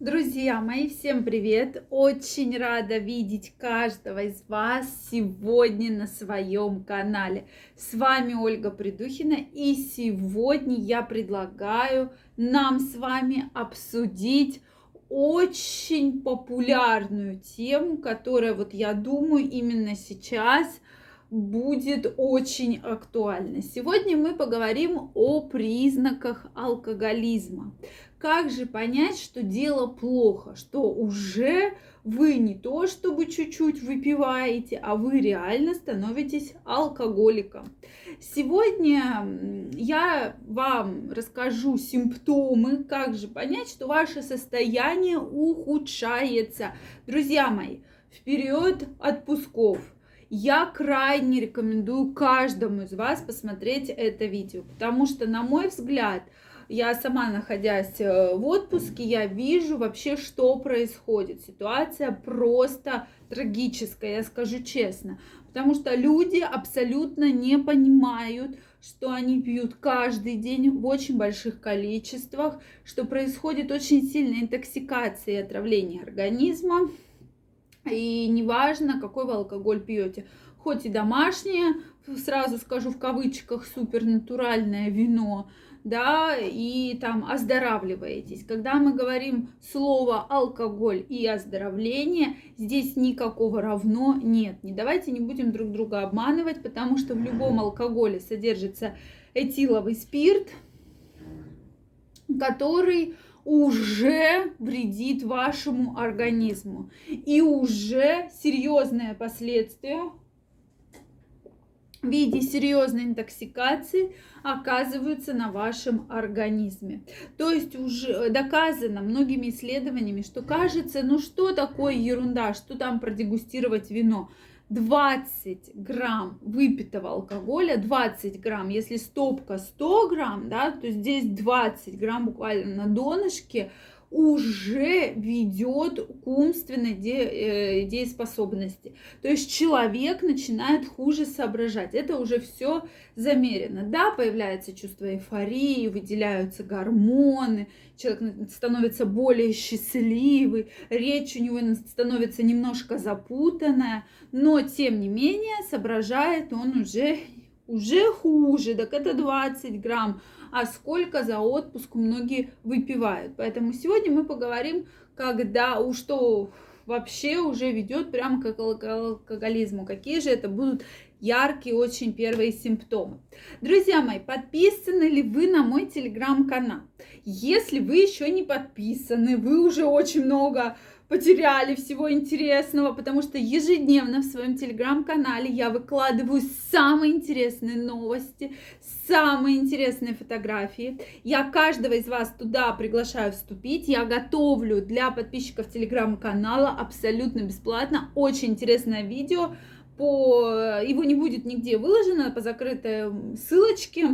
Друзья мои, всем привет! Очень рада видеть каждого из вас сегодня на своем канале. С вами Ольга Придухина и сегодня я предлагаю нам с вами обсудить очень популярную тему, которая, вот я думаю, именно сейчас будет очень актуальна. Сегодня мы поговорим о признаках алкоголизма. Как же понять, что дело плохо, что уже вы не то чтобы чуть-чуть выпиваете, а вы реально становитесь алкоголиком. Сегодня я вам расскажу симптомы, как же понять, что ваше состояние ухудшается. Друзья мои, вперед отпусков! Я крайне рекомендую каждому из вас посмотреть это видео, потому что, на мой взгляд, я сама, находясь э, в отпуске, я вижу вообще, что происходит. Ситуация просто трагическая, я скажу честно. Потому что люди абсолютно не понимают, что они пьют каждый день в очень больших количествах, что происходит очень сильная интоксикация и отравление организма. И неважно, какой вы алкоголь пьете. Хоть и домашнее, сразу скажу в кавычках, супернатуральное вино, да, и там оздоравливаетесь. Когда мы говорим слово алкоголь и оздоровление, здесь никакого равно нет. Не давайте не будем друг друга обманывать, потому что в любом алкоголе содержится этиловый спирт, который уже вредит вашему организму. И уже серьезные последствия в виде серьезной интоксикации оказываются на вашем организме. То есть уже доказано многими исследованиями, что кажется, ну что такое ерунда, что там продегустировать вино. 20 грамм выпитого алкоголя, 20 грамм, если стопка 100 грамм, да, то здесь 20 грамм буквально на донышке уже ведет к умственной де- э, дееспособности. То есть человек начинает хуже соображать. Это уже все замерено. Да, появляется чувство эйфории, выделяются гормоны, человек становится более счастливый, речь у него становится немножко запутанная, но тем не менее соображает он уже уже хуже, так это 20 грамм, а сколько за отпуск многие выпивают. Поэтому сегодня мы поговорим, когда у что вообще уже ведет прямо к алкоголизму, какие же это будут яркие очень первые симптомы. Друзья мои, подписаны ли вы на мой телеграм-канал? Если вы еще не подписаны, вы уже очень много потеряли всего интересного, потому что ежедневно в своем телеграм-канале я выкладываю самые интересные новости, самые интересные фотографии. Я каждого из вас туда приглашаю вступить. Я готовлю для подписчиков телеграм-канала абсолютно бесплатно очень интересное видео. По... Его не будет нигде выложено по закрытой ссылочке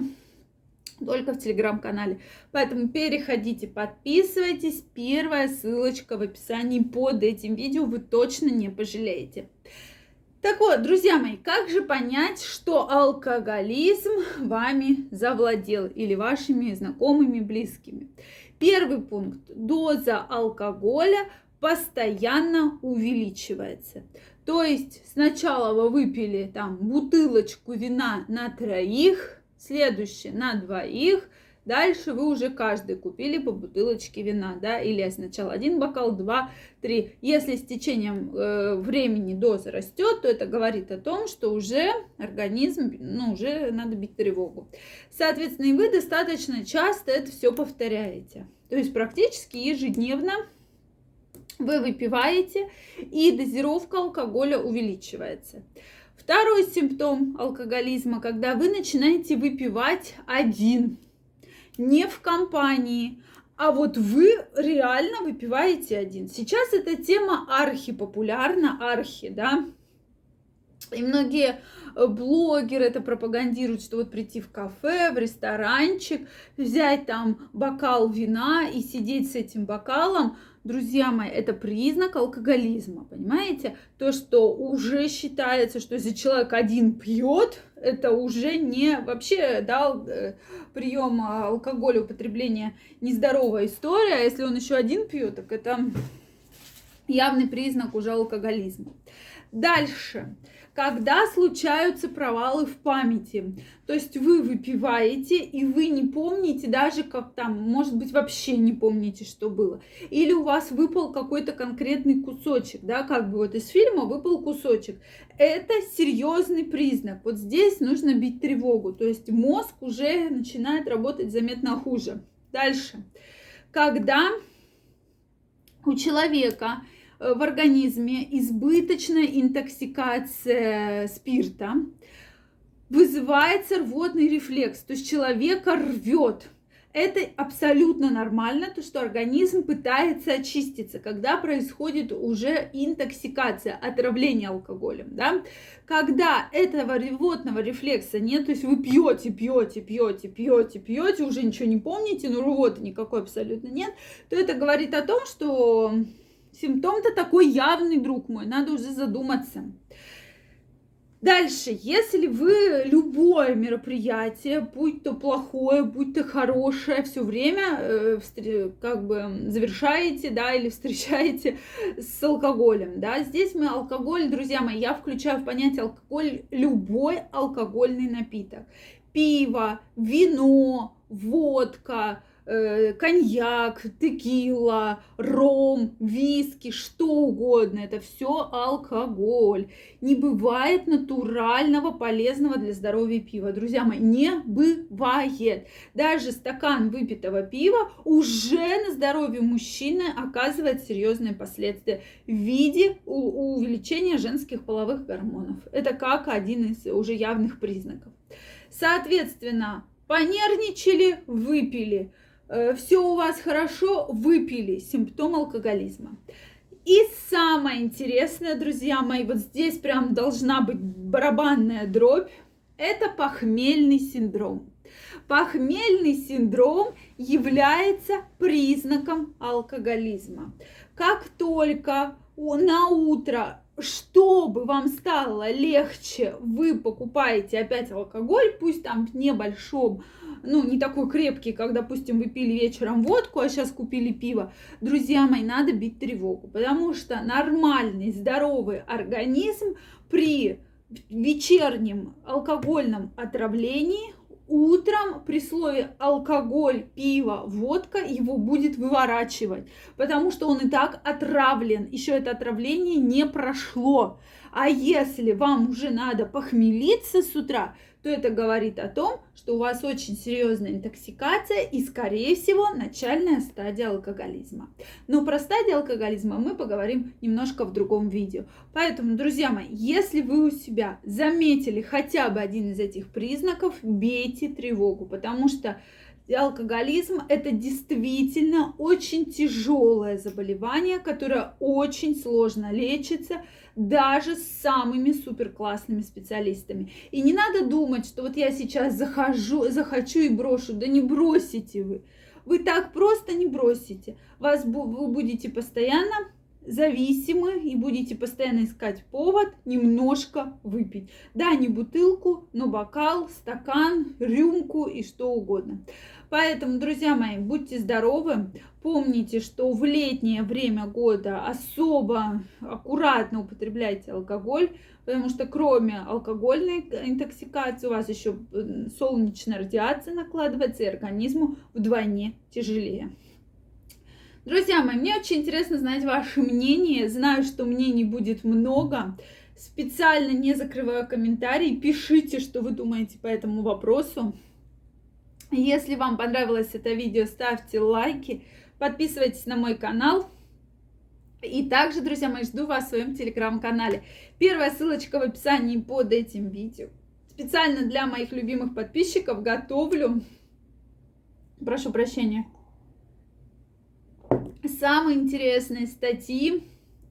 только в телеграм-канале. Поэтому переходите, подписывайтесь. Первая ссылочка в описании под этим видео. Вы точно не пожалеете. Так вот, друзья мои, как же понять, что алкоголизм вами завладел или вашими знакомыми, близкими? Первый пункт. Доза алкоголя постоянно увеличивается. То есть сначала вы выпили там бутылочку вина на троих, Следующее на двоих. Дальше вы уже каждый купили по бутылочке вина, да, или сначала один бокал, два, три. Если с течением э, времени доза растет, то это говорит о том, что уже организм, ну, уже надо бить тревогу. Соответственно, и вы достаточно часто это все повторяете. То есть практически ежедневно вы выпиваете, и дозировка алкоголя увеличивается. Второй симптом алкоголизма, когда вы начинаете выпивать один, не в компании, а вот вы реально выпиваете один. Сейчас эта тема архи популярна, архи, да. И многие э, блогеры это пропагандируют, что вот прийти в кафе, в ресторанчик, взять там бокал вина и сидеть с этим бокалом, друзья мои, это признак алкоголизма, понимаете? То, что уже считается, что если человек один пьет, это уже не вообще да, э, прием алкоголя, употребление нездоровая история, а если он еще один пьет, так это явный признак уже алкоголизма. Дальше когда случаются провалы в памяти. То есть вы выпиваете, и вы не помните даже, как там, может быть, вообще не помните, что было. Или у вас выпал какой-то конкретный кусочек, да, как бы вот из фильма выпал кусочек. Это серьезный признак. Вот здесь нужно бить тревогу. То есть мозг уже начинает работать заметно хуже. Дальше. Когда у человека в организме избыточная интоксикация спирта вызывается рвотный рефлекс, то есть человека рвет. Это абсолютно нормально, то что организм пытается очиститься, когда происходит уже интоксикация, отравление алкоголем, да. Когда этого рвотного рефлекса нет, то есть вы пьете, пьете, пьете, пьете, пьете, уже ничего не помните, но рвоты никакой абсолютно нет, то это говорит о том, что Симптом-то такой явный, друг мой, надо уже задуматься. Дальше, если вы любое мероприятие, будь то плохое, будь то хорошее, все время э, как бы завершаете, да, или встречаете с алкоголем, да, здесь мы алкоголь, друзья мои, я включаю в понятие алкоголь любой алкогольный напиток. Пиво, вино, водка, коньяк, текила, ром, виски, что угодно. Это все алкоголь. Не бывает натурального, полезного для здоровья пива. Друзья мои, не бывает. Даже стакан выпитого пива уже на здоровье мужчины оказывает серьезные последствия в виде увеличения женских половых гормонов. Это как один из уже явных признаков. Соответственно, понервничали, выпили – Э, все у вас хорошо, выпили, симптом алкоголизма. И самое интересное, друзья мои, вот здесь прям должна быть барабанная дробь, это похмельный синдром. Похмельный синдром является признаком алкоголизма. Как только на утро чтобы вам стало легче, вы покупаете опять алкоголь, пусть там в небольшом ну, не такой крепкий, как, допустим, вы пили вечером водку, а сейчас купили пиво, друзья мои, надо бить тревогу, потому что нормальный, здоровый организм при вечернем алкогольном отравлении утром при слове алкоголь, пиво, водка его будет выворачивать, потому что он и так отравлен, еще это отравление не прошло. А если вам уже надо похмелиться с утра, то это говорит о том, что у вас очень серьезная интоксикация и, скорее всего, начальная стадия алкоголизма. Но про стадию алкоголизма мы поговорим немножко в другом видео. Поэтому, друзья мои, если вы у себя заметили хотя бы один из этих признаков, бейте тревогу, потому что алкоголизм это действительно очень тяжелое заболевание, которое очень сложно лечится даже с самыми супер классными специалистами. И не надо думать, что вот я сейчас захожу, захочу и брошу. Да не бросите вы. Вы так просто не бросите. Вас вы будете постоянно зависимы и будете постоянно искать повод немножко выпить. Да, не бутылку, но бокал, стакан, рюмку и что угодно. Поэтому, друзья мои, будьте здоровы. Помните, что в летнее время года особо аккуратно употребляйте алкоголь, потому что кроме алкогольной интоксикации у вас еще солнечная радиация накладывается, и организму вдвойне тяжелее. Друзья мои, мне очень интересно знать ваше мнение. Знаю, что мнений будет много. Специально не закрываю комментарии. Пишите, что вы думаете по этому вопросу. Если вам понравилось это видео, ставьте лайки, подписывайтесь на мой канал. И также, друзья мои, жду вас в своем телеграм-канале. Первая ссылочка в описании под этим видео. Специально для моих любимых подписчиков готовлю, прошу прощения, самые интересные статьи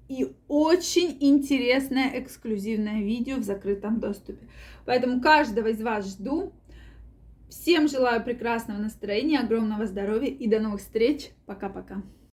и очень интересное эксклюзивное видео в закрытом доступе. Поэтому каждого из вас жду. Всем желаю прекрасного настроения, огромного здоровья и до новых встреч. Пока-пока.